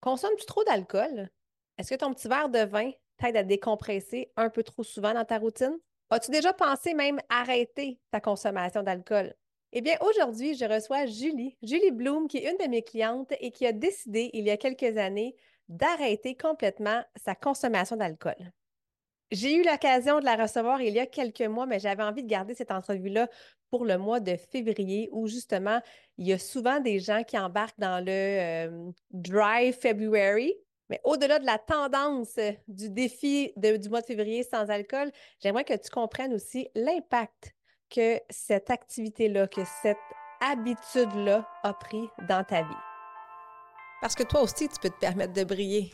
Consommes-tu trop d'alcool? Est-ce que ton petit verre de vin t'aide à décompresser un peu trop souvent dans ta routine? As-tu déjà pensé même arrêter ta consommation d'alcool? Eh bien, aujourd'hui, je reçois Julie, Julie Bloom, qui est une de mes clientes et qui a décidé il y a quelques années d'arrêter complètement sa consommation d'alcool. J'ai eu l'occasion de la recevoir il y a quelques mois, mais j'avais envie de garder cette entrevue-là pour le mois de février où justement, il y a souvent des gens qui embarquent dans le euh, Dry February. Mais au-delà de la tendance du défi du mois de février sans alcool, j'aimerais que tu comprennes aussi l'impact que cette activité-là, que cette habitude-là a pris dans ta vie. Parce que toi aussi, tu peux te permettre de briller.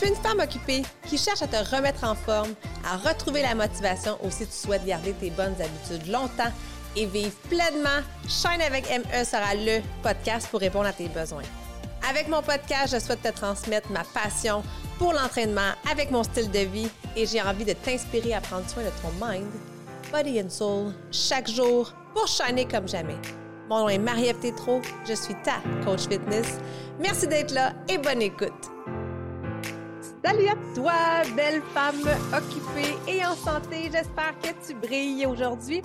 Tu es une femme occupée qui cherche à te remettre en forme, à retrouver la motivation ou si tu souhaites garder tes bonnes habitudes longtemps et vivre pleinement, Shine avec ME sera le podcast pour répondre à tes besoins. Avec mon podcast, je souhaite te transmettre ma passion pour l'entraînement avec mon style de vie et j'ai envie de t'inspirer à prendre soin de ton mind, body and soul chaque jour pour shiner comme jamais. Mon nom est Marie-Ève Tétrault, je suis ta coach fitness. Merci d'être là et bonne écoute. Salut à toi, belle femme occupée et en santé. J'espère que tu brilles aujourd'hui.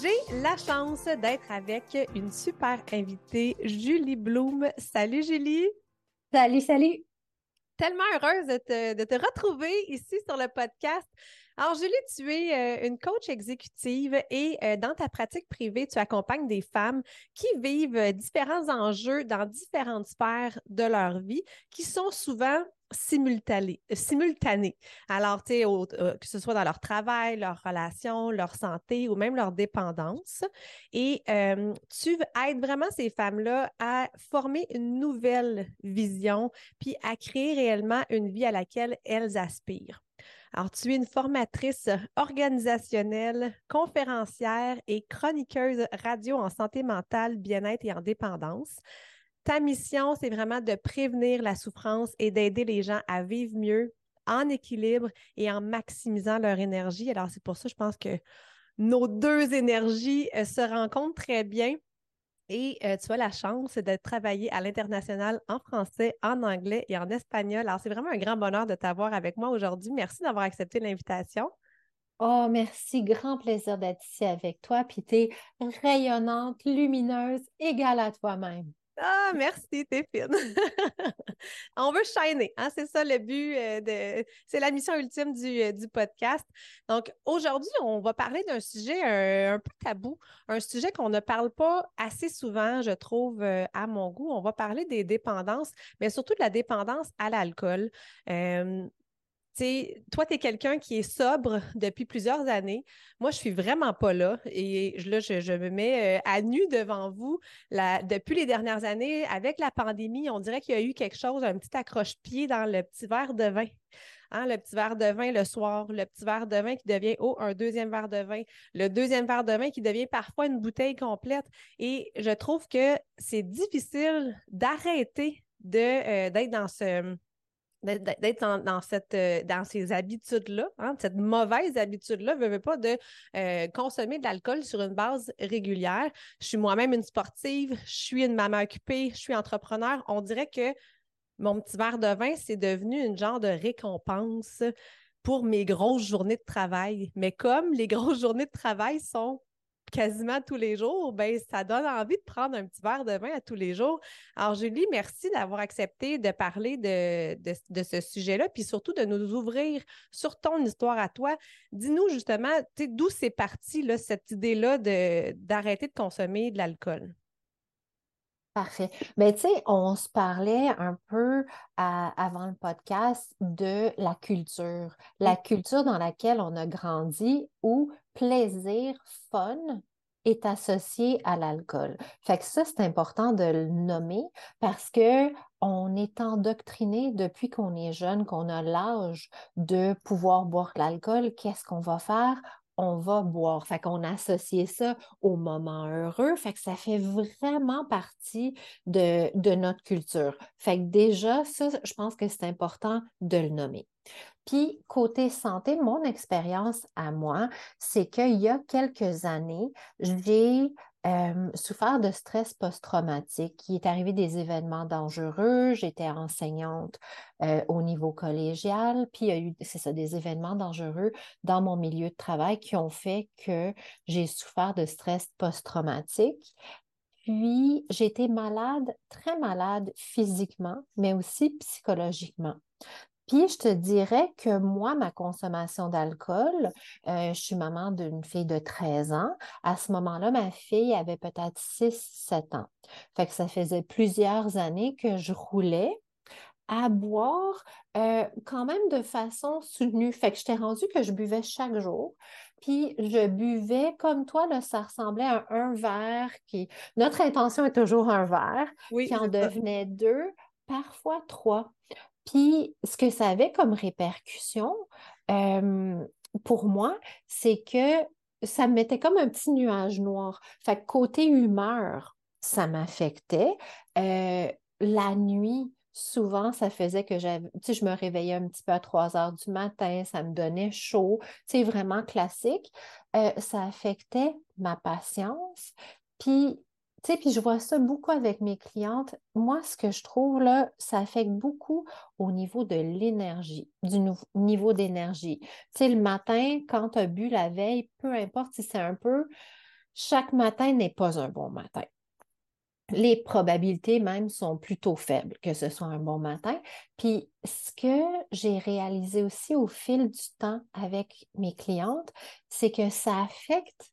J'ai la chance d'être avec une super invitée, Julie Bloom. Salut Julie. Salut, salut. Tellement heureuse de te, de te retrouver ici sur le podcast. Alors, Julie, tu es euh, une coach exécutive et euh, dans ta pratique privée, tu accompagnes des femmes qui vivent euh, différents enjeux dans différentes sphères de leur vie qui sont souvent simultanés. simultanés. Alors, tu sais, euh, que ce soit dans leur travail, leur relation, leur santé ou même leur dépendance. Et euh, tu aides vraiment ces femmes-là à former une nouvelle vision, puis à créer réellement une vie à laquelle elles aspirent. Alors, tu es une formatrice organisationnelle, conférencière et chroniqueuse radio en santé mentale, bien-être et en dépendance. Ta mission, c'est vraiment de prévenir la souffrance et d'aider les gens à vivre mieux en équilibre et en maximisant leur énergie. Alors, c'est pour ça, je pense que nos deux énergies euh, se rencontrent très bien. Et euh, tu as la chance de travailler à l'international en français, en anglais et en espagnol. Alors, c'est vraiment un grand bonheur de t'avoir avec moi aujourd'hui. Merci d'avoir accepté l'invitation. Oh, merci. Grand plaisir d'être ici avec toi. Puis rayonnante, lumineuse, égale à toi-même. Ah, merci, t'es on veut shiner, hein? c'est ça le but euh, de. C'est la mission ultime du, euh, du podcast. Donc, aujourd'hui, on va parler d'un sujet un, peu tabou, un sujet qu'on ne parle pas assez souvent, je trouve, euh, à mon goût. On va parler des dépendances, mais surtout de la dépendance à l'alcool toi, tu es quelqu'un qui est sobre depuis plusieurs années. Moi, je suis vraiment pas là. Et là, je, me mets euh, à nu devant vous. depuis les dernières années, avec la pandémie, on dirait qu'il y a eu quelque chose, un petit accroche-pied dans le petit verre de vin. Hein, le petit verre de vin le soir, le petit verre de vin qui devient, oh, un deuxième verre de vin, le deuxième verre de vin qui devient parfois une bouteille complète. Et je trouve que c'est difficile d'arrêter euh, d'être dans ce d'être dans, cette, euh, dans ces habitudes-là, hein, cette mauvaise habitude-là, ne veut pas de euh, consommer de l'alcool sur une base régulière. Je suis moi-même une sportive, je suis une maman occupée, je suis entrepreneur. On dirait que mon petit verre de vin, c'est devenu une genre de récompense pour mes grosses journées de travail. Mais comme les grosses journées de travail sont quasiment tous les jours, ben ça donne envie de prendre un petit verre de vin à tous les jours. Alors, Julie, merci d'avoir accepté de parler de, de, ce sujet-là, puis surtout de nous ouvrir sur ton histoire à toi. Dis-nous justement, d'où c'est parti là, cette idée-là d'arrêter de, consommer de l'alcool? Parfait. Mais tu sais, on se parlait un peu avant le podcast de la culture, la culture dans laquelle on a grandi où plaisir, fun est associé à l'alcool. Fait que ça, c'est important de le nommer parce que on est endoctriné depuis qu'on est jeune, qu'on a l'âge de pouvoir boire de l'alcool. Qu'est-ce qu'on va faire? On va boire. Fait qu'on associe ça au moment heureux. Fait que ça fait vraiment partie de, de notre culture. Fait que déjà, ça, je pense que c'est important de le nommer. Puis, côté santé, mon expérience à moi, c'est qu'il y a quelques années, j'ai souffert de stress post-traumatique. Il est arrivé des événements dangereux. J'étais enseignante au niveau collégial, puis il y a eu, c'est ça, des événements dangereux dans mon milieu de travail qui ont fait que j'ai souffert de stress post-traumatique. Puis, j'étais malade, très malade physiquement, mais aussi psychologiquement. Puis je te dirais que moi, ma consommation d'alcool, euh, je suis maman d'une fille de 13 ans. À ce moment-là, ma fille avait peut-être 6-7 ans. Fait que ça faisait plusieurs années que je roulais à boire euh, quand même de façon soutenue. Fait que j'étais rendue que je buvais chaque jour. Puis je buvais comme toi, là, ça ressemblait à un verre qui. Notre intention est toujours un verre, qui en devenait deux, parfois trois. Puis, ce que ça avait comme répercussion pour moi, c'est que ça me mettait comme un petit nuage noir. Fait que côté humeur, ça m'affectait. Euh, la nuit, souvent, ça faisait que j'avais, je me réveillais un petit peu à 3 heures du matin, ça me donnait chaud, c'est vraiment classique. Euh, ça affectait ma patience. Puis, tu sais, puis je vois ça beaucoup avec mes clientes. Moi, ce que je trouve là, ça affecte beaucoup au niveau de l'énergie, du niveau d'énergie. Tu sais, le matin, quand tu as bu la veille, peu importe si c'est un peu, chaque matin n'est pas un bon matin. Les probabilités même sont plutôt faibles que ce soit un bon matin. Puis ce que j'ai réalisé aussi au fil du temps avec mes clientes, c'est que ça affecte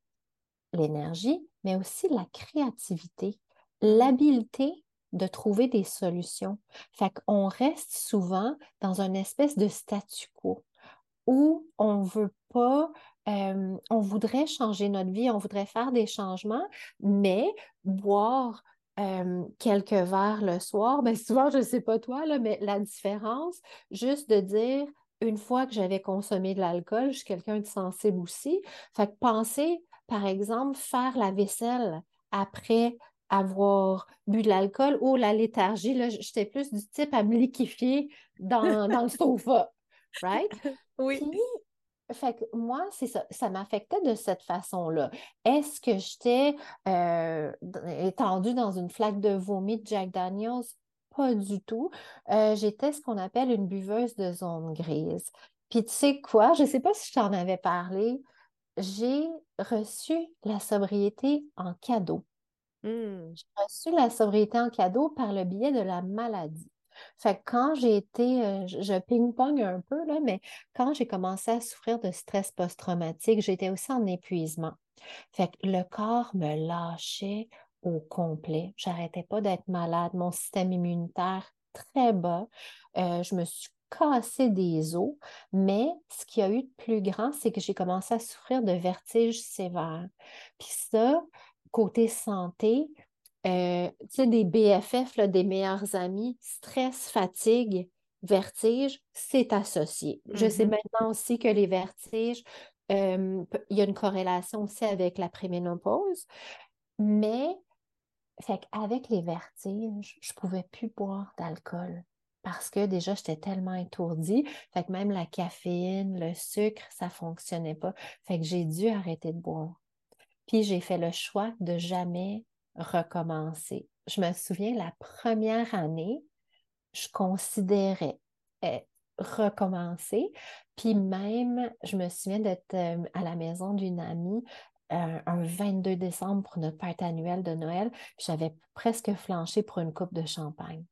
l'énergie, mais aussi la créativité, l'habileté de trouver des solutions. Fait qu'on reste souvent dans une espèce de statu quo où on veut pas, euh, on voudrait changer notre vie, on voudrait faire des changements, mais boire euh, quelques verres le soir, ben souvent, je ne sais pas toi, mais la différence, juste de dire, une fois que j'avais consommé de l'alcool, je suis quelqu'un de sensible aussi. Fait que penser par exemple, faire la vaisselle après avoir bu de l'alcool ou la léthargie, là, j'étais plus du type à me liquifier dans, le sofa, right? Oui. fait que moi, c'est ça, ça m'affectait de cette façon-là. Est-ce que j'étais euh, étendue dans une flaque de vomi de Jack Daniels? Pas du tout. Euh, j'étais ce qu'on appelle une buveuse de zone grise. Puis tu sais quoi, je ne sais pas si je t'en avais parlé, j'ai reçu la sobriété en cadeau. Mmh. J'ai reçu la sobriété en cadeau par le biais de la maladie. Fait que quand j'ai été, euh, je ping-pong un peu, là, mais quand j'ai commencé à souffrir de stress post-traumatique, j'étais aussi en épuisement. Fait que le corps me lâchait au complet. J'arrêtais pas d'être malade. Mon système immunitaire très bas. Euh, je me suis casser des os, mais ce qu'il y a eu de plus grand, c'est que j'ai commencé à souffrir de vertiges sévères. Puis ça, côté santé, euh, tu sais, des BFF, des meilleurs amis, stress, fatigue, vertige, c'est associé. Je sais mm-hmm. maintenant aussi que les vertiges, euh, il y a une corrélation aussi avec la préménopause, mais avec les vertiges, je ne pouvais plus boire d'alcool parce que déjà, j'étais tellement étourdie. Fait que même la caféine, le sucre, ça ne fonctionnait pas. Fait que j'ai dû arrêter de boire. Puis j'ai fait le choix de jamais recommencer. Je me souviens, la première année, je considérais eh, recommencer. Puis même, je me souviens d'être euh, à la maison d'une amie euh, un 22 décembre pour notre fête annuelle de Noël. J'avais presque flanché pour une coupe de champagne.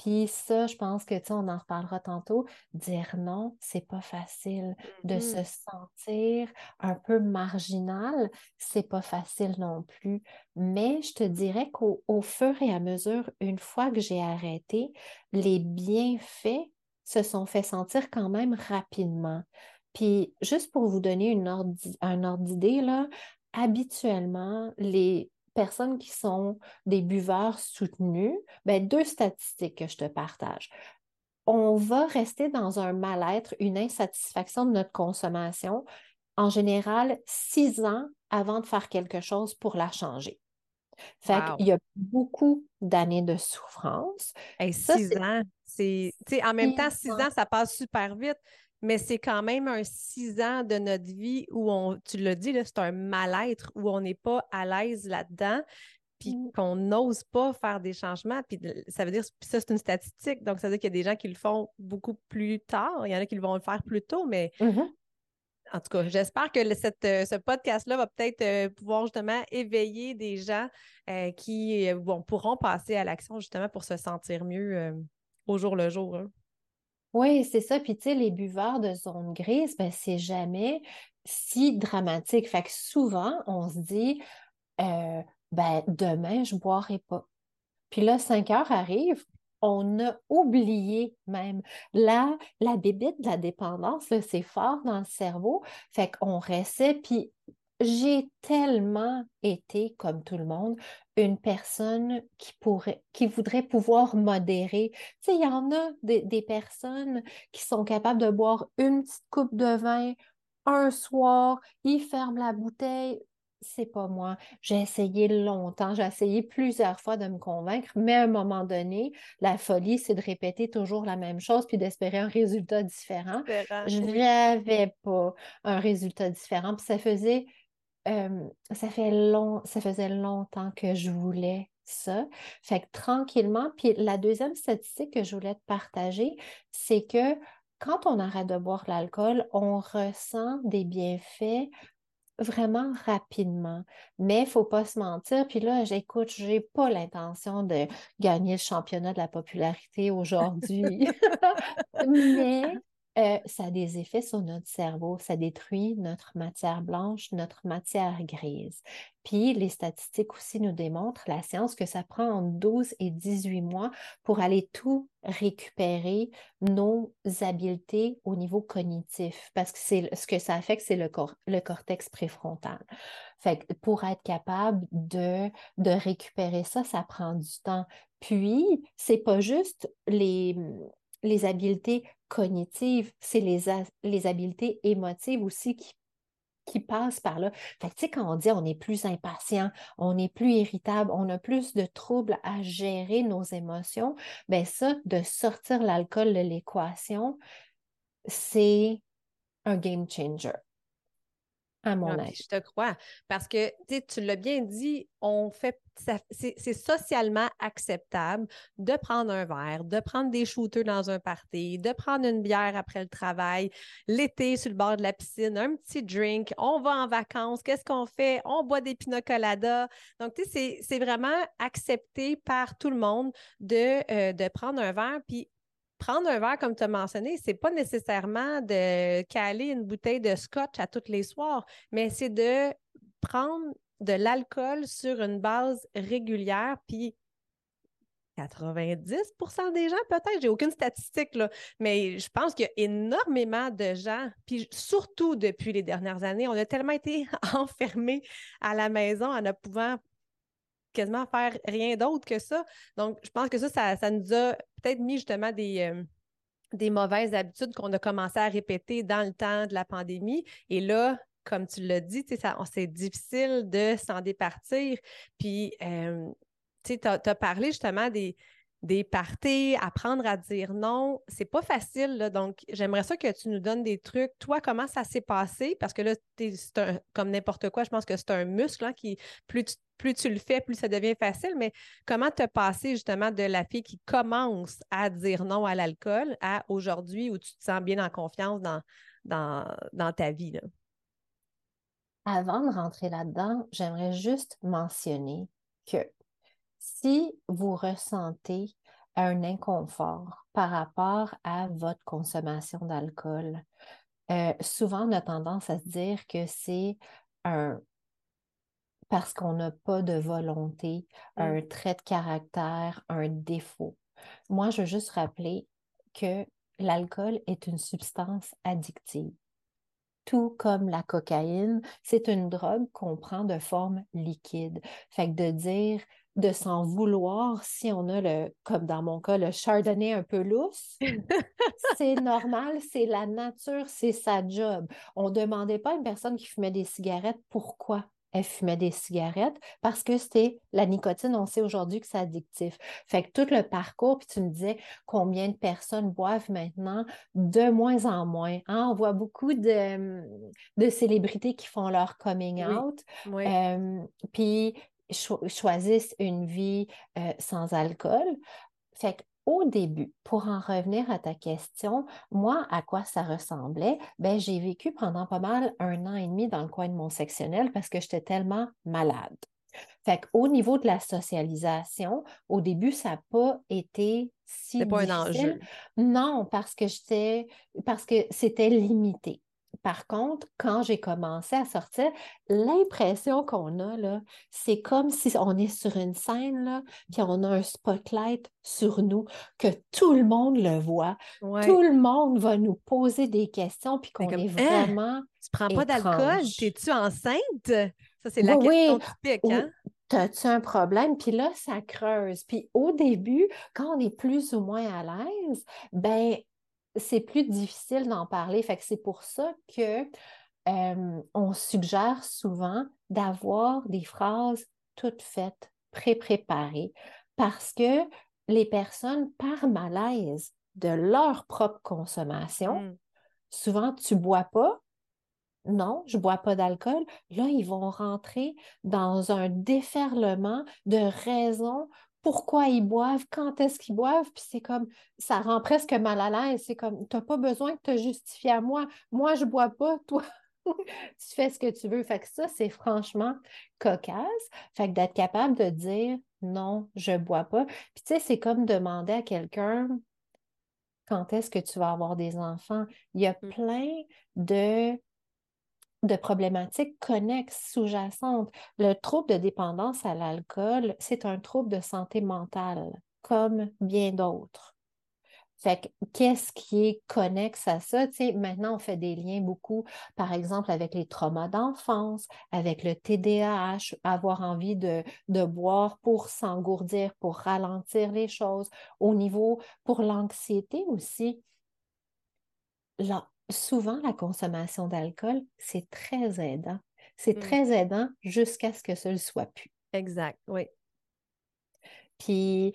Puis ça, je pense que, tu sais, on en reparlera tantôt, dire non, c'est pas facile. De mm-hmm. se sentir un peu marginal, c'est pas facile non plus. Mais je te dirais qu'au fur et à mesure, une fois que j'ai arrêté, les bienfaits se sont fait sentir quand même rapidement. Puis, juste pour vous donner une un ordre d'idée, là, habituellement, les personnes qui sont des buveurs soutenus, ben, deux statistiques que je te partage. On va rester dans un mal-être, une insatisfaction de notre consommation, en général, six ans avant de faire quelque chose pour la changer. Fait qu'il y a beaucoup d'années de souffrance. six ans, c'est. En même temps, six ans. ça passe super vite. Mais c'est quand même un six ans de notre vie où on, tu l'as dit, c'est un mal-être, où on n'est pas à l'aise là-dedans, puis mmh. qu'on n'ose pas faire des changements. Puis ça veut dire, ça, c'est une statistique, donc ça veut dire qu'il y a des gens qui le font beaucoup plus tard, il y en a qui vont le faire plus tôt, mais mmh en tout cas, j'espère que cette, euh, ce podcast-là va peut-être euh, pouvoir justement éveiller des gens euh, qui pourront passer à l'action justement pour se sentir mieux au jour le jour. Hein. Oui, c'est ça. Puis, tu sais, les buveurs de zone grise, ben, c'est jamais si dramatique. Fait que souvent, on se dit, euh, ben, demain, je ne boirai pas. Puis là, 5 heures arrivent, on a oublié même. Là, la bébite de la dépendance, c'est fort dans le cerveau. Fait qu'on restait, puis j'ai tellement été, comme tout le monde, une personne qui pourrait, qui voudrait pouvoir modérer. Tu sais, il y en a des, personnes qui sont capables de boire une petite coupe de vin un soir, ils ferment la bouteille. C'est pas moi. J'ai essayé longtemps, j'ai essayé plusieurs fois de me convaincre, mais à un moment donné, la folie, c'est de répéter toujours la même chose puis d'espérer un résultat différent. Je n'avais pas un résultat différent. Puis ça faisait ça, fait long, ça faisait longtemps que je voulais ça. Fait que tranquillement, puis la deuxième statistique que je voulais te partager, c'est que quand on arrête de boire l'alcool, on ressent des bienfaits vraiment rapidement. Mais il ne faut pas se mentir. Puis là, j'écoute, je n'ai pas l'intention de gagner le championnat de la popularité aujourd'hui. Mais euh, ça a des effets sur notre cerveau. Ça détruit notre matière blanche, notre matière grise. Puis les statistiques aussi nous démontrent, la science, que ça prend entre 12 et 18 mois pour aller tout récupérer nos habiletés au niveau cognitif, parce que c'est ce que ça affecte, c'est le, cortex préfrontal. Fait pour être capable de, de récupérer ça, ça prend du temps. Puis, c'est pas juste les, les habiletés cognitives, c'est les, les habiletés émotives aussi qui qui passent par là. Fait que, tu sais, quand on dit on est plus impatient, on est plus irritable, on a plus de troubles à gérer nos émotions, bien ça, de sortir l'alcool de l'équation, c'est un game changer à mon avis. Je te crois. Parce que tu l'as bien dit, on fait c'est socialement acceptable de prendre un verre, de prendre des shooters dans un party, de prendre une bière après le travail, l'été sur le bord de la piscine, un petit drink, on va en vacances, qu'est-ce qu'on fait? On boit des pina coladas. Donc, tu sais, c'est vraiment accepté par tout le monde de, euh, de prendre un verre. Puis prendre un verre, comme tu as mentionné, c'est pas nécessairement de caler une bouteille de scotch à tous les soirs, mais c'est de prendre de l'alcool sur une base régulière, puis 90% des gens, peut-être, j'ai aucune statistique, là, mais je pense qu'il y a énormément de gens, puis surtout depuis les dernières années, on a tellement été enfermés à la maison en ne pouvant quasiment faire rien d'autre que ça. Donc, je pense que ça, ça, nous a peut-être mis justement des, euh, des mauvaises habitudes qu'on a commencé à répéter dans le temps de la pandémie. Et là, comme tu l'as dit, c'est difficile de s'en départir. Puis, euh, tu as, as, parlé justement des, des parties, apprendre à dire non, c'est pas facile. Donc, j'aimerais ça que tu nous donnes des trucs. Toi, comment ça s'est passé? Parce que là, c'est comme n'importe quoi, je pense que c'est un muscle hein, qui, plus tu, plus tu le fais, plus ça devient facile. Mais comment te passer justement de la fille qui commence à dire non à l'alcool à aujourd'hui où tu te sens bien en confiance dans, ta vie? Avant de rentrer là-dedans, j'aimerais juste mentionner que si vous ressentez un inconfort par rapport à votre consommation d'alcool, euh, souvent on a tendance à se dire que c'est un parce qu'on n'a pas de volonté, mmh. un trait de caractère, un défaut. Moi, je veux juste rappeler que l'alcool est une substance addictive. Tout comme la cocaïne, c'est une drogue qu'on prend de forme liquide. Fait que de dire de s'en vouloir si on a le, comme dans mon cas, le chardonnay un peu lousse. c'est normal, c'est la nature, c'est sa job. On ne demandait pas à une personne qui fumait des cigarettes pourquoi elle fumait des cigarettes parce que c'était la nicotine, on sait aujourd'hui que c'est addictif. Fait que tout le parcours, puis tu me disais combien de personnes boivent maintenant, de moins en moins. Hein? On voit beaucoup de, de, célébrités qui font leur coming out, euh, puis choisissent une vie euh, sans alcool. Fait au début, pour en revenir à ta question, moi, à quoi ça ressemblait? Ben, j'ai vécu pendant pas mal un an et demi dans le coin de mon sectionnel parce que j'étais tellement malade. Fait au niveau de la socialisation, au début, ça n'a pas été si pas difficile. un enjeu. Non, parce que j'étais parce que c'était limité. Par contre, quand j'ai commencé à sortir, l'impression qu'on a, là, c'est comme si on est sur une scène, là, puis on a un spotlight sur nous, que tout le monde le voit. Tout le monde va nous poser des questions, puis qu'on est, «Hein? vraiment. Tu prends pas d'alcool? T'es-tu enceinte? Ça, c'est la question typique, hein? T'as-tu un problème? Puis là, ça creuse. Puis au début, quand on est plus ou moins à l'aise, ben c'est plus difficile d'en parler. Fait que c'est pour ça que on suggère souvent d'avoir des phrases toutes faites, pré-préparées, parce que les personnes, par malaise de leur propre consommation, mmh. souvent tu bois pas, non, je bois pas d'alcool. Là, ils vont rentrer dans un déferlement de raisons pourquoi ils boivent, quand est-ce qu'ils boivent, puis c'est comme, ça rend presque mal à l'aise. C'est comme, tu n'as pas besoin de te justifier à moi. Moi, je ne bois pas, toi, tu fais ce que tu veux. Fait que ça, c'est franchement cocasse. Fait que d'être capable de dire, non, je ne bois pas. Puis tu sais, c'est comme demander à quelqu'un, quand est-ce que tu vas avoir des enfants? Il y a mmh. plein de de problématiques connexes, sous-jacentes. Le trouble de dépendance à l'alcool, c'est un trouble de santé mentale, comme bien d'autres. Fait qu'est-ce qui est connexe à ça? maintenant, on fait des liens beaucoup, par exemple, avec les traumas d'enfance, avec le TDAH, avoir envie de, de boire pour s'engourdir, pour ralentir les choses. Au niveau, pour l'anxiété aussi, souvent, la consommation d'alcool, c'est très aidant. C'est mmh. très aidant jusqu'à ce que ce ne soit plus. Exact, oui. Puis,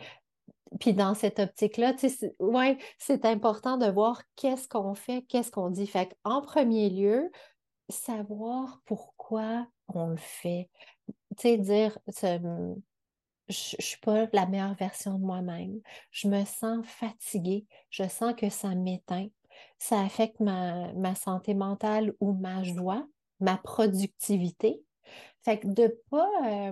puis dans cette optique-là, ouais, c'est important de voir qu'est-ce qu'on fait, qu'est-ce qu'on dit. Fait en premier lieu, savoir pourquoi on le fait. Tu sais, dire, je ne suis pas la meilleure version de moi-même. Je me sens fatiguée. Je sens que ça m'éteint ça affecte ma, santé mentale ou ma joie, ma productivité. Fait que de pas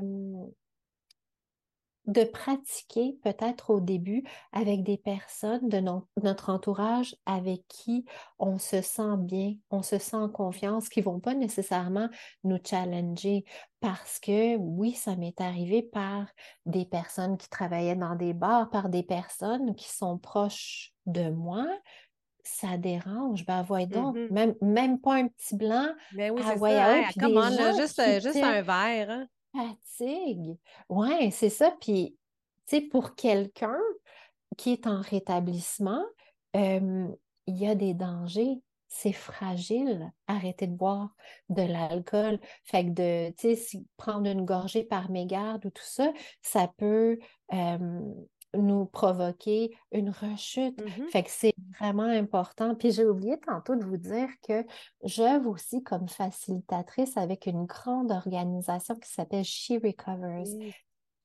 de pratiquer peut-être au début avec des personnes de notre entourage avec qui on se sent bien, on se sent en confiance, qui ne vont pas nécessairement nous challenger parce que oui, ça m'est arrivé par des personnes qui travaillaient dans des bars, par des personnes qui sont proches de moi, ça dérange. Ben, voyons donc, mmh même, même pas un petit blanc. Mais ben oui, c'est ça. Hein, comment, juste, juste un verre. Hein? Fatigue. Oui, c'est ça. Puis, tu sais, pour quelqu'un qui est en rétablissement, il y a des dangers. C'est fragile, arrêter de boire de l'alcool. Fait que de, tu sais, prendre une gorgée par mégarde ou tout ça, ça peut nous provoquer une rechute. Mmh fait que c'est vraiment important. Puis j'ai oublié tantôt de vous dire que j'œuvre aussi comme facilitatrice avec une grande organisation qui s'appelle She Recovers.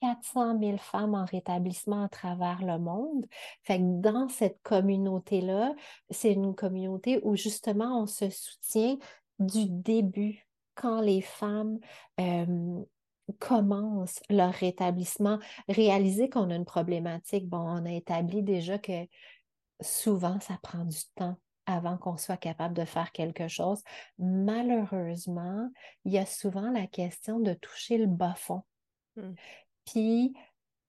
400 000 femmes en rétablissement à travers le monde. Fait que dans cette communauté-là, c'est une communauté où justement on se soutient du début quand les femmes commencent leur rétablissement, réaliser qu'on a une problématique. Bon, on a établi déjà que souvent, ça prend du temps avant qu'on soit capable de faire quelque chose. Malheureusement, il y a souvent la question de toucher le bas fond. Mmh. Puis,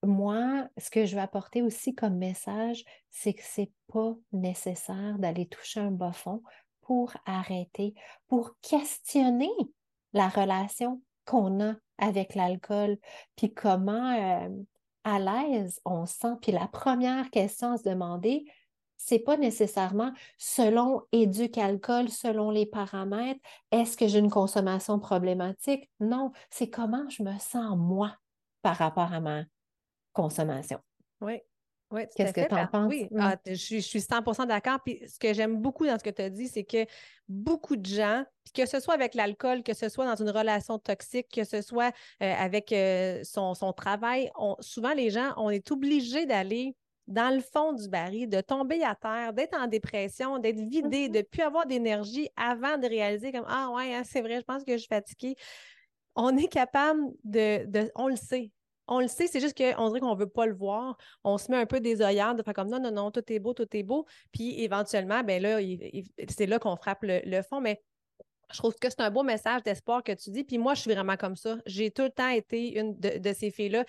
moi, ce que je veux apporter aussi comme message, c'est que ce n'est pas nécessaire d'aller toucher un bas fond pour arrêter, pour questionner la relation qu'on a avec l'alcool, puis comment à l'aise on sent? Puis la première question à se demander, c'est pas nécessairement selon éduque alcool, selon les paramètres, est-ce que j'ai une consommation problématique? Non, c'est comment je me sens moi par rapport à ma consommation. Oui. Oui, Qu'est-ce que tu en penses? Oui, ah, je, suis, je, suis 100 d'accord. Puis ce que j'aime beaucoup dans ce que tu as dit, c'est que beaucoup de gens, que ce soit avec l'alcool, que ce soit dans une relation toxique, que ce soit euh, avec euh, son, son, travail, souvent les gens, on est obligés d'aller dans le fond du baril, de tomber à terre, d'être en dépression, d'être vidé, mm-hmm. de ne plus avoir d'énergie avant de réaliser comme Ah ouais, hein, c'est vrai, je pense que je suis fatiguée. On est capable de, de on le sait, on le sait, c'est juste qu'on dirait qu'on ne veut pas le voir. On se met un peu des œillades de faire comme non, non, non, tout est beau, tout est beau. Puis éventuellement, ben là, c'est là qu'on frappe le, fond. Mais je trouve que c'est un beau message d'espoir que tu dis. Puis moi, je suis vraiment comme ça. J'ai tout le temps été une de ces filles-là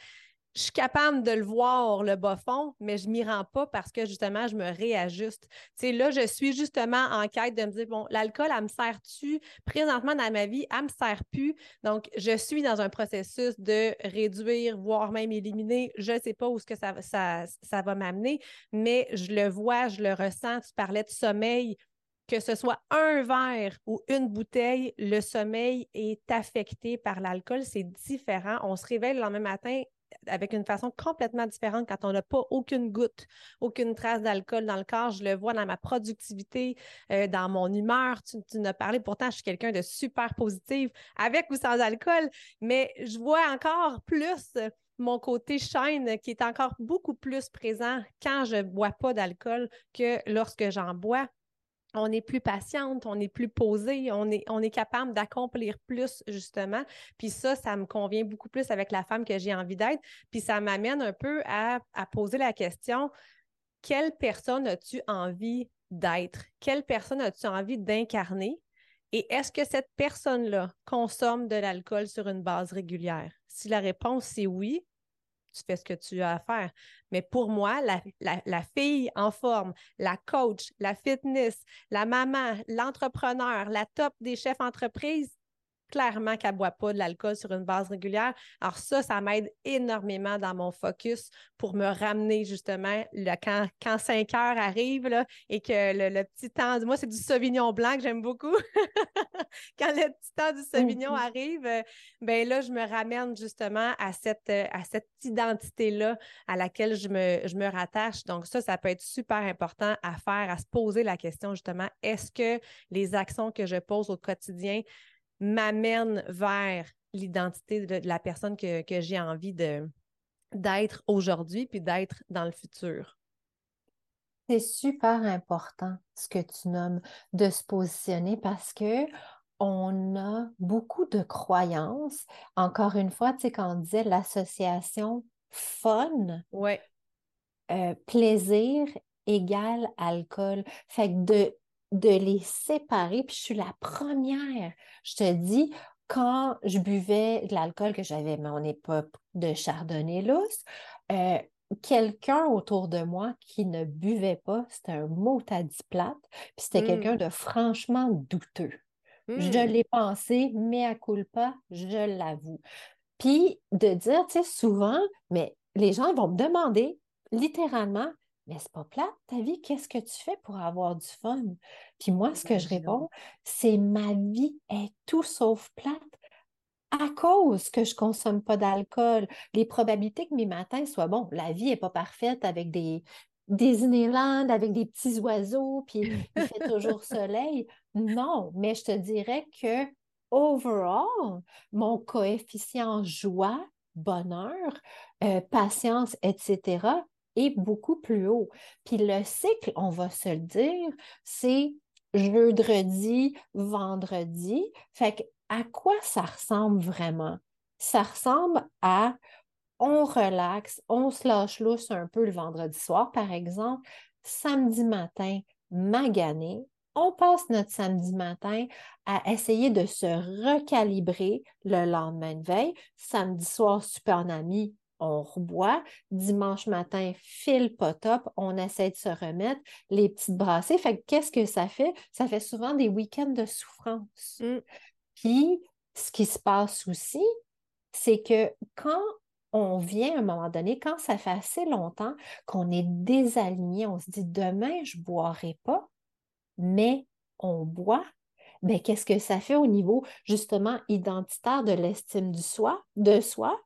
je suis capable de le voir, le bas fond, mais je m'y rends pas parce que justement, je me réajuste. Là, je suis justement en quête de me dire, bon, l'alcool, elle me sert-tu? Présentement dans ma vie, elle me sert plus. Donc, je suis dans un processus de réduire, voire même éliminer. Je ne sais pas où ce que ça, ça, ça va m'amener, mais je le vois, je le ressens. Tu parlais de sommeil que ce soit un verre ou une bouteille, le sommeil est affecté par l'alcool. C'est différent. On se réveille le lendemain matin avec une façon complètement différente quand on n'a pas aucune goutte, aucune trace d'alcool dans le corps. Je le vois dans ma productivité, euh, dans mon humeur. Tu, tu as parlé, pourtant, je suis quelqu'un de super positif, avec ou sans alcool, mais je vois encore plus mon côté shine qui est encore beaucoup plus présent quand je ne bois pas d'alcool que lorsque j'en bois on est plus patiente, on est plus posé, on est, est capable d'accomplir plus, justement. Puis ça, ça me convient beaucoup plus avec la femme que j'ai envie d'être. Puis ça m'amène un peu à, poser la question, quelle personne as-tu envie d'être? Quelle personne as-tu envie d'incarner? Et est-ce que cette personne-là consomme de l'alcool sur une base régulière? Si la réponse c'est oui, tu fais ce que tu as à faire. Mais pour moi, la, fille en forme, la coach, la fitness, la maman, l'entrepreneur, la top des chefs d'entreprise, clairement qu'elle ne boit pas de l'alcool sur une base régulière. Alors ça, ça m'aide énormément dans mon focus pour me ramener justement le, quand, quand 5 heures arrive là, et que le, petit temps, moi c'est du Sauvignon blanc que j'aime beaucoup. quand le petit temps du Sauvignon mm-hmm. arrive, euh, ben là, je me ramène justement à cette, euh, à cette identité-là à laquelle je me, je me rattache. Donc ça, ça peut être super important à faire, à se poser la question justement, est-ce que les actions que je pose au quotidien m'amène vers l'identité de, la personne que, j'ai envie de, d'être aujourd'hui puis d'être dans le futur. C'est super important ce que tu nommes de se positionner parce que on a beaucoup de croyances. Encore une fois, tu sais, quand on disait l'association fun, ouais. Euh, plaisir égale alcool. Fait que de de les séparer. Puis je suis la première. Je te dis, quand je buvais de l'alcool que j'avais mon époque de chardonnay lousse, euh, quelqu'un autour de moi qui ne buvait pas, c'était un mot à dix plate, puis c'était quelqu'un mmh. de franchement douteux. Je mmh. l'ai pensé, mais à culpa, je l'avoue. Puis de dire, tu sais, souvent, mais les gens vont me demander littéralement, mais c'est pas plate ta vie, qu'est-ce que tu fais pour avoir du fun? Puis moi, ce que je réponds, c'est ma vie est tout sauf plate à cause que je consomme pas d'alcool. Les probabilités que mes matins soient bons, la vie n'est pas parfaite avec des, Disneyland avec des petits oiseaux, puis il fait toujours soleil. Non, mais je te dirais que overall, mon coefficient joie, bonheur, euh, patience, etc., est beaucoup plus haut. Puis le cycle, on va se le dire, c'est jeudi, vendredi. Fait que à quoi ça ressemble vraiment? Ça ressemble à on relaxe, on se lâche lousse un peu le vendredi soir, par exemple. Samedi matin, magané. On passe notre samedi matin à essayer de se recalibrer le lendemain de veille. Samedi soir, super ami, on reboit. Dimanche matin, file pas top, on essaie de se remettre, les petites brassées. Fait qu'est-ce que ça fait? Ça fait souvent des week-ends de souffrance. Mm. Puis, ce qui se passe aussi, c'est que quand on vient à un moment donné, quand ça fait assez longtemps qu'on est désaligné, on se dit demain, je ne boirai pas, mais on boit, bien, qu'est-ce que ça fait au niveau justement identitaire de l'estime du soi, de soi?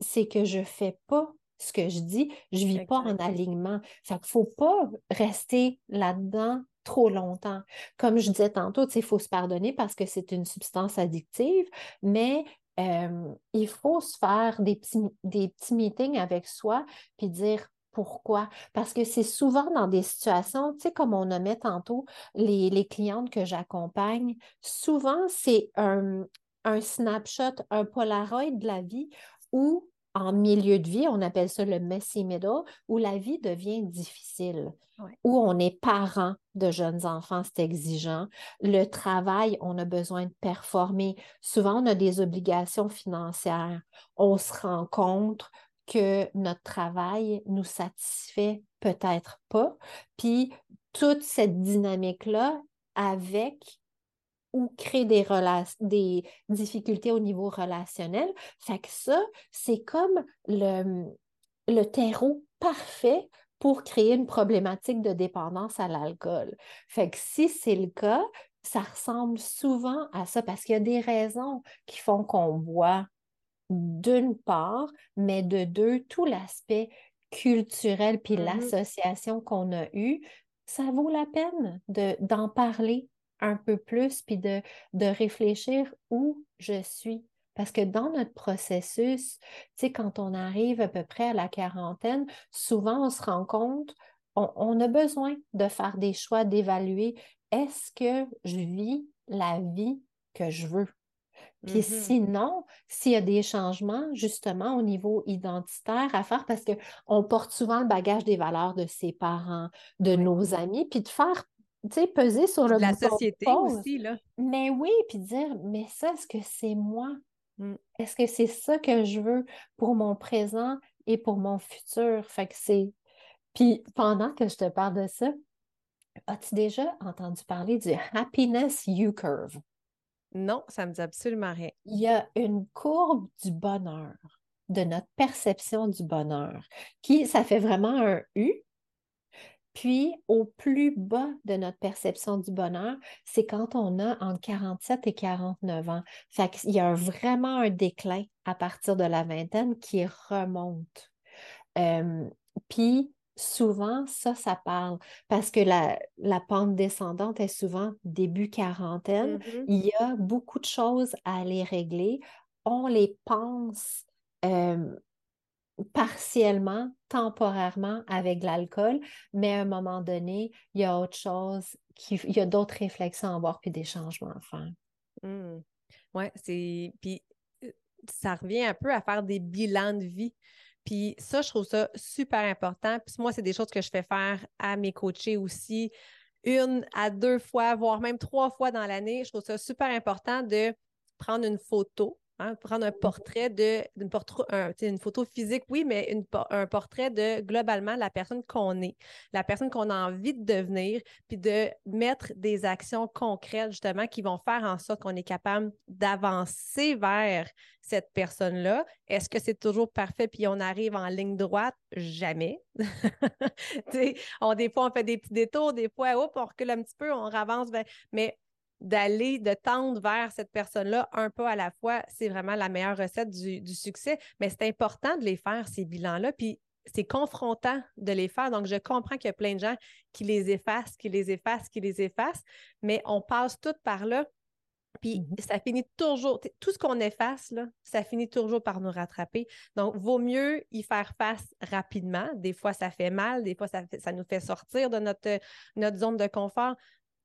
C'est que je ne fais pas ce que je dis, je ne vis pas en alignement. Fait qu'il ne faut pas rester là-dedans trop longtemps. Comme je disais tantôt, il faut se pardonner parce que c'est une substance addictive, mais euh, il faut se faire des petits, des petits meetings avec soi puis dire pourquoi? Parce que c'est souvent dans des situations, tu sais, comme on nommait tantôt, les, les clientes que j'accompagne, souvent c'est un, un snapshot, un Polaroid de la vie où en milieu de vie, on appelle ça le messy middle, où la vie devient difficile, où on est parent de jeunes enfants, c'est exigeant. Le travail, on a besoin de performer. Souvent, on a des obligations financières. On se rend compte que notre travail nous satisfait peut-être pas. Puis toute cette dynamique-là avec ou créer des, des difficultés au niveau relationnel. Fait que ça, c'est comme le, le terreau parfait pour créer une problématique de dépendance à l'alcool. Fait que si c'est le cas, ça ressemble souvent à ça parce qu'il y a des raisons qui font qu'on boit d'une part, mais de deux, tout l'aspect culturel puis mm-hmm. l'association qu'on a eue, ça vaut la peine d'en parler un peu plus, puis de, de réfléchir où je suis. Parce que dans notre processus, tu sais, quand on arrive à peu près à la quarantaine, souvent on se rend compte, on, a besoin de faire des choix, d'évaluer est-ce que je vis la vie que je veux? Puis mm-hmm. sinon, s'il y a des changements justement au niveau identitaire à faire, parce qu'on porte souvent le bagage des valeurs de ses parents, de nos amis, puis de faire tu sais, peser sur le la société aussi, là. Mais oui, puis dire, mais ça, est-ce que c'est moi? Mm. Est-ce que c'est ça que je veux pour mon présent et pour mon futur? Fait que c'est... Puis pendant que je te parle de ça, as-tu déjà entendu parler du Happiness U-Curve? Non, ça me dit absolument rien. Il y a une courbe du bonheur, de notre perception du bonheur, qui, ça fait vraiment un U, puis, au plus bas de notre perception du bonheur, c'est quand on a entre 47 et 49 ans. Fait qu'il y a vraiment un déclin à partir de la vingtaine qui remonte. puis, souvent, ça, ça parle parce que la, pente descendante est souvent début quarantaine. Mm-hmm. Il y a beaucoup de choses à aller régler. On les pense partiellement, temporairement avec l'alcool, mais à un moment donné, il y a autre chose, il y a d'autres réflexions à avoir puis des changements à faire. Mmh. Oui, c'est. Puis euh, ça revient un peu à faire des bilans de vie. Puis ça, je trouve ça super important. Puis moi, c'est des choses que je fais faire à mes coachés aussi, une à deux fois, voire même trois fois dans l'année. Je trouve ça super important de prendre une photo Hein, prendre un portrait de, une, une photo physique, oui, mais un portrait de globalement la personne qu'on est, la personne qu'on a envie de devenir, puis de mettre des actions concrètes justement qui vont faire en sorte qu'on est capable d'avancer vers cette personne-là. Est-ce que c'est toujours parfait puis on arrive en ligne droite? Jamais. on, des fois, on fait des petits détours, des fois, hop, on recule un petit peu, on avance, mais d'aller, de tendre vers cette personne-là un peu à la fois, c'est vraiment la meilleure recette du, succès. Mais c'est important de les faire, ces bilans-là. Puis c'est confrontant de les faire. Donc, je comprends qu'il y a plein de gens qui les effacent, qui les effacent, qui les effacent, mais on passe tout par là. Puis mm-hmm. ça finit toujours, tout ce qu'on efface, là, ça finit toujours par nous rattraper. Donc, vaut mieux y faire face rapidement. Des fois, ça fait mal, des fois, ça, ça nous fait sortir de notre, notre zone de confort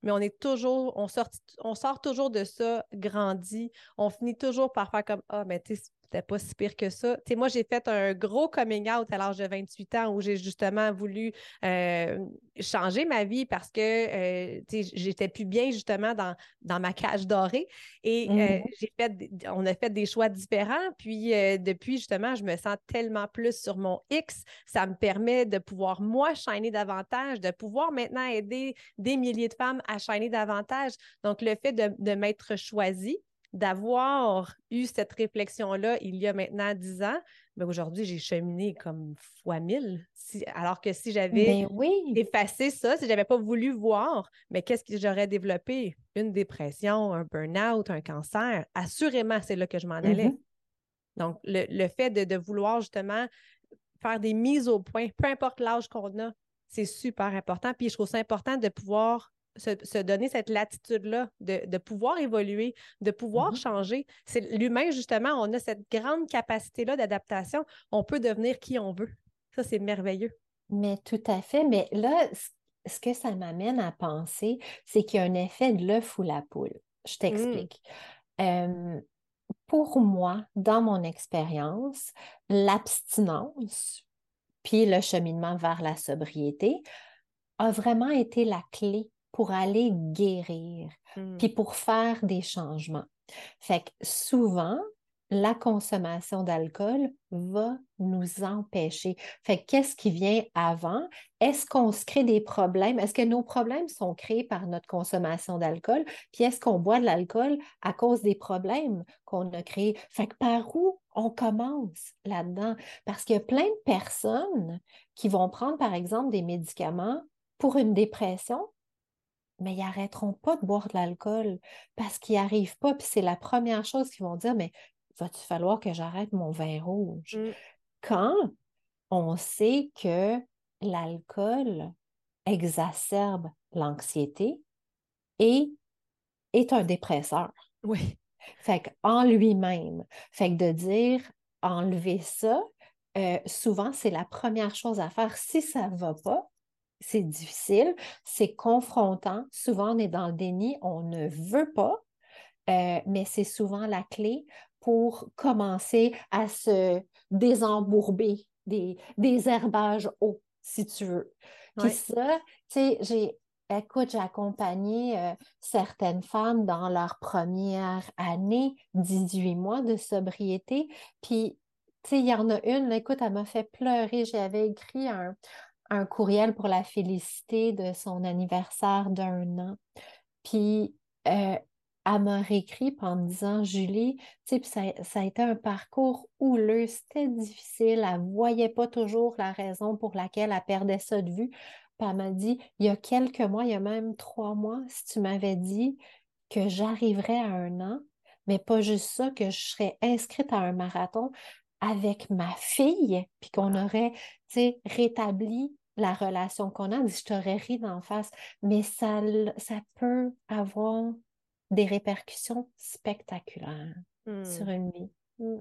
mais on est toujours, on sort, on sort toujours de ça grandi. On finit toujours par faire comme Ah, mais tu sais, c'était pas si pire que ça. Moi, j'ai fait un gros coming out à l'âge de 28 ans où j'ai justement voulu euh, changer ma vie parce que euh, j'étais plus bien justement dans, dans ma cage dorée. Et euh, mmh j'ai fait, on a fait des choix différents. Puis depuis, justement, je me sens tellement plus sur mon X. Ça me permet de pouvoir, moi, shiner davantage, de pouvoir maintenant aider des milliers de femmes à shiner davantage. Donc, le fait de, de m'être choisie, d'avoir eu cette réflexion-là il y a maintenant dix ans, Mais aujourd'hui, j'ai cheminé comme fois mille. alors que si j'avais oui. effacé ça, si j'avais pas voulu voir, mais qu'est-ce que j'aurais développé? Une dépression, un burn-out, un cancer. Assurément, c'est là que je m'en allais. Mm-hmm. Donc, le, fait de, vouloir justement faire des mises au point, peu importe l'âge qu'on a, c'est super important. Puis je trouve ça important de pouvoir se, donner cette latitude-là, de, pouvoir évoluer, de pouvoir mm-hmm. changer. C'est l'humain, justement, on a cette grande capacité-là d'adaptation. On peut devenir qui on veut. Ça, c'est merveilleux. Mais tout à fait. Mais là, ce que ça m'amène à penser, c'est qu'il y a un effet de l'œuf ou la poule. Je mmh. t'explique. pour moi, dans mon expérience, l'abstinence, puis le cheminement vers la sobriété, a vraiment été la clé pour aller guérir, mmh. puis pour faire des changements. Fait que souvent, la consommation d'alcool va nous empêcher. Fait qu'est-ce qui vient avant? Est-ce qu'on se crée des problèmes? Est-ce que nos problèmes sont créés par notre consommation d'alcool? Puis est-ce qu'on boit de l'alcool à cause des problèmes qu'on a créés? Fait que par où on commence là-dedans? Parce qu'il y a plein de personnes qui vont prendre, par exemple, des médicaments pour une dépression, mais ils n'arrêteront pas de boire de l'alcool parce qu'ils n'y arrivent pas. Puis c'est la première chose qu'ils vont dire, mais va-t-il falloir que j'arrête mon vin rouge? Mmh. Quand on sait que l'alcool exacerbe l'anxiété et est un dépresseur. Oui. Fait en lui-même. Fait que de dire enlever ça, euh, souvent, c'est la première chose à faire. Si ça ne va pas, c'est difficile, c'est confrontant. Souvent, on est dans le déni, on ne veut pas, euh, mais c'est souvent la clé pour commencer à se désembourber des, des herbages hauts, si tu veux. Puis ça, tu sais, j'ai, écoute, j'ai accompagné euh, certaines femmes dans leur première année, 18 mois de sobriété. Puis, tu sais, il y en a une, écoute, elle m'a fait pleurer. J'avais écrit un, un courriel pour la féliciter de son anniversaire d'un an. Puis, euh, elle m'a réécrit en me disant Julie, tu sais, ça, a été un parcours houleux, c'était difficile, elle ne voyait pas toujours la raison pour laquelle elle perdait ça de vue. Puis elle m'a dit il y a quelques mois, il y a même trois mois, si tu m'avais dit que j'arriverais à un an, mais pas juste ça, que je serais inscrite à un marathon avec ma fille, puis qu'on aurait, tu sais, rétabli la relation qu'on a, je t'aurais ri d'en face, mais ça, ça peut avoir des répercussions spectaculaires sur mmh. une vie. Mmh.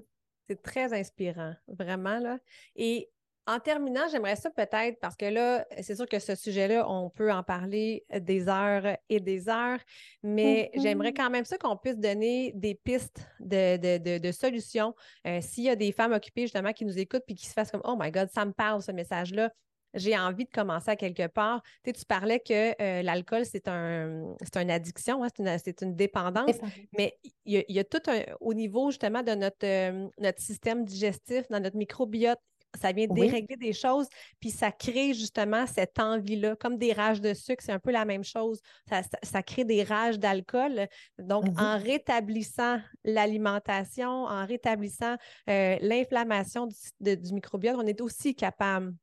C'est très inspirant, vraiment. Là. Et en terminant, j'aimerais ça peut-être, parce que là, c'est sûr que ce sujet-là, on peut en parler des heures et des heures, mais j'aimerais mmh quand même ça qu'on puisse donner des pistes de, solutions. Euh, s'il y a des femmes occupées, justement, qui nous écoutent puis qui se fassent comme Oh my God, ça me parle, ce message-là j'ai envie de commencer à quelque part. Tu, tu parlais que euh, l'alcool, c'est un, une addiction, hein, c'est, une, dépendance, mais il y, a, tout un, au niveau justement de notre, euh, notre système digestif, dans notre microbiote, ça vient dérégler des choses, puis ça crée justement cette envie-là, comme des rages de sucre, c'est un peu la même chose. Ça, crée des rages d'alcool. Donc, mmh en rétablissant l'alimentation, en rétablissant euh, l'inflammation du, du, microbiote, on est aussi capable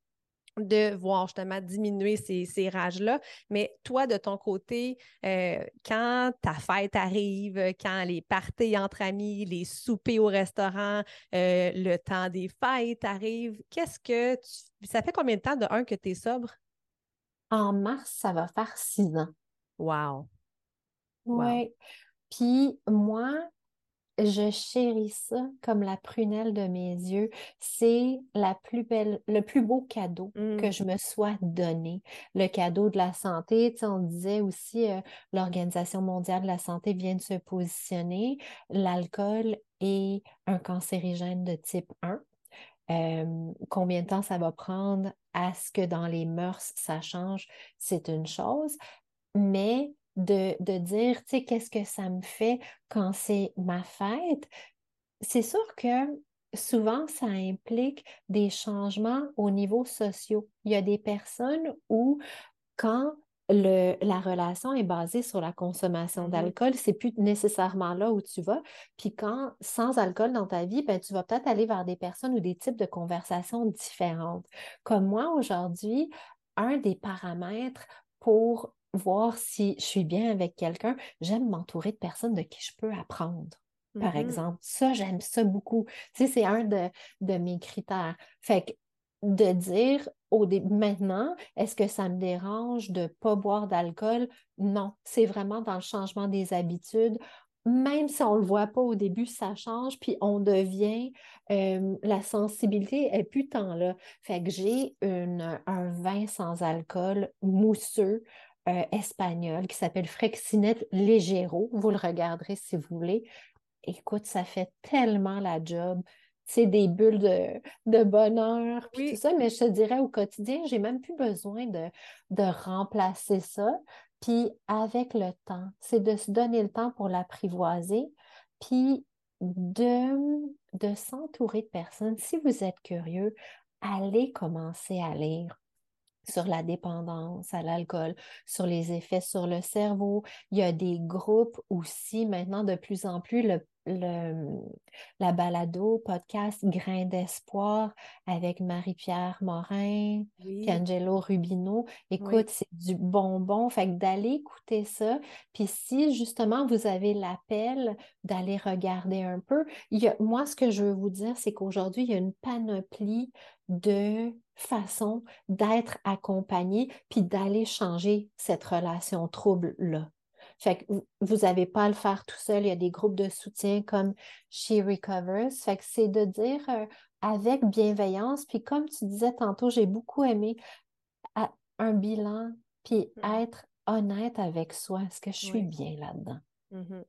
de voir justement diminuer ces, rages-là. Mais toi, de ton côté, euh, quand ta fête arrive, quand les parties entre amis, les soupers au restaurant, euh, le temps des fêtes arrive, qu'est-ce que tu... Ça fait combien de temps de un que tu es sobre? En mars, ça va faire six ans. Wow. Oui. Puis moi, je chéris ça comme la prunelle de mes yeux. C'est la plus belle, le plus beau cadeau que mmh. je me sois donné. Le cadeau de la santé. On disait aussi, euh, l'Organisation mondiale de la santé vient de se positionner. L'alcool est un cancérigène de type 1. combien de temps ça va prendre à ce que dans les mœurs ça change, c'est une chose. Mais de, dire, tu sais, qu'est-ce que ça me fait quand c'est ma fête, c'est sûr que souvent, ça implique des changements au niveau social. Il y a des personnes où, quand le, la relation est basée sur la consommation Mhm. d'alcool, c'est plus nécessairement là où tu vas. Puis quand, sans alcool dans ta vie, ben, tu vas peut-être aller vers des personnes ou des types de conversations différentes. Comme moi, aujourd'hui, un des paramètres pour voir si je suis bien avec quelqu'un, j'aime m'entourer de personnes de qui je peux apprendre. Par Mhm. exemple, ça, j'aime ça beaucoup. Tu sais, c'est un de, de mes critères. Fait que de dire au début, maintenant, est-ce que ça me dérange de ne pas boire d'alcool? Non, c'est vraiment dans le changement des habitudes. Même si on ne le voit pas au début, ça change, puis on devient, euh, la sensibilité est plus tant là. Fait que j'ai un vin sans alcool mousseux euh, espagnol qui s'appelle Frexinette Legero. Vous le regarderez si vous voulez. Écoute, ça fait tellement la job. C'est des bulles de, de bonheur, puis Oui. tout ça, mais je te dirais au quotidien, j'ai même plus besoin de, de remplacer ça. Puis avec le temps, c'est de se donner le temps pour l'apprivoiser, puis de, de s'entourer de personnes. Si vous êtes curieux, allez commencer à lire sur la dépendance à l'alcool, sur les effets sur le cerveau. Il y a des groupes aussi maintenant de plus en plus, le, le- la balado, podcast Grain d'espoir avec Marie-Pierre Morin, Oui. Angelo Rubino. Écoute, c'est du bonbon. Fait que d'aller écouter ça. Puis si justement vous avez l'appel d'aller regarder un peu, il y a, moi, ce que je veux vous dire, c'est qu'aujourd'hui, il y a une panoplie de façons d'être accompagné puis d'aller changer cette relation trouble-là. Fait que vous n'avez pas à le faire tout seul. Il y a des groupes de soutien comme She Recovers. Fait que c'est de dire euh, avec bienveillance. Puis comme tu disais tantôt, j'ai beaucoup aimé à- un bilan puis Mhm. être honnête avec soi. Est-ce que je suis Oui. bien là-dedans? Mhm.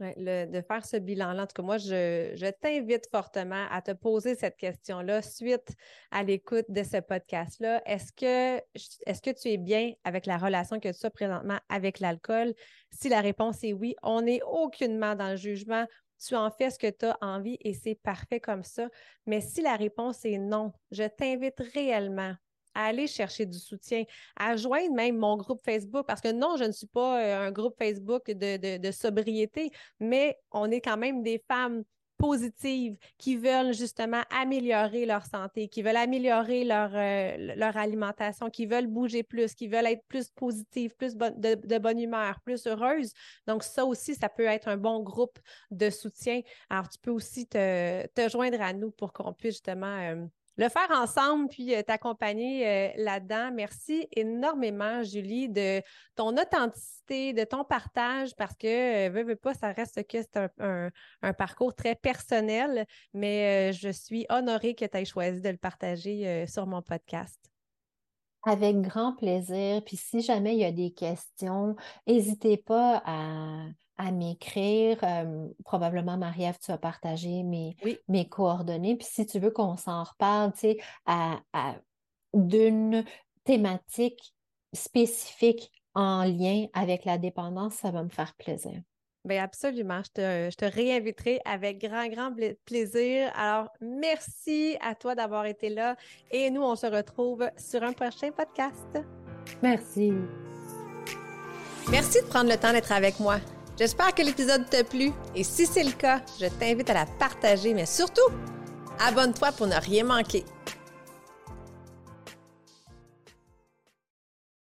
Le- de faire ce bilan-là. En tout cas, moi, je, je t'invite fortement à te poser cette question-là suite à l'écoute de ce podcast-là. Est-ce que, est-ce que tu es bien avec la relation que tu as présentement avec l'alcool? Si la réponse est oui, on n'est aucunement dans le jugement. Tu en fais ce que tu as envie et c'est parfait comme ça. Mais si la réponse est non, je t'invite réellement à aller chercher du soutien, à joindre même mon groupe Facebook, parce que non, je ne suis pas euh, un groupe Facebook de, de- sobriété, mais on est quand même des femmes positives qui veulent justement améliorer leur santé, qui veulent améliorer leur, euh, leur alimentation, qui veulent bouger plus, qui veulent être plus positives, plus de bonne humeur, plus heureuses. Donc, ça aussi, ça peut être un bon groupe de soutien. Alors, tu peux aussi te, te joindre à nous pour qu'on puisse justement euh, le faire ensemble puis euh, t'accompagner euh, là-dedans. Merci énormément, Julie, de ton authenticité, de ton partage, parce que, euh, veux, veux pas, ça reste que c'est un, un- parcours très personnel, mais je suis honorée que tu aies choisi de le partager sur mon podcast. Avec grand plaisir. Puis si jamais il y a des questions, n'hésitez pas à, à m'écrire. Euh, probablement, Marie-Ève, tu as partagé mes, Oui. mes coordonnées. Puis si tu veux qu'on s'en reparle, tu sais, à, à- d'une thématique spécifique en lien avec la dépendance, ça va me faire plaisir. Bien, absolument. Je te, je te réinviterai avec grand, grand pla- plaisir. Alors, merci à toi d'avoir été là et nous, on se retrouve sur un prochain podcast. Merci. Merci de prendre le temps d'être avec moi. J'espère que l'épisode t'a plu et si c'est le cas, je t'invite à la partager, mais surtout, abonne-toi pour ne rien manquer.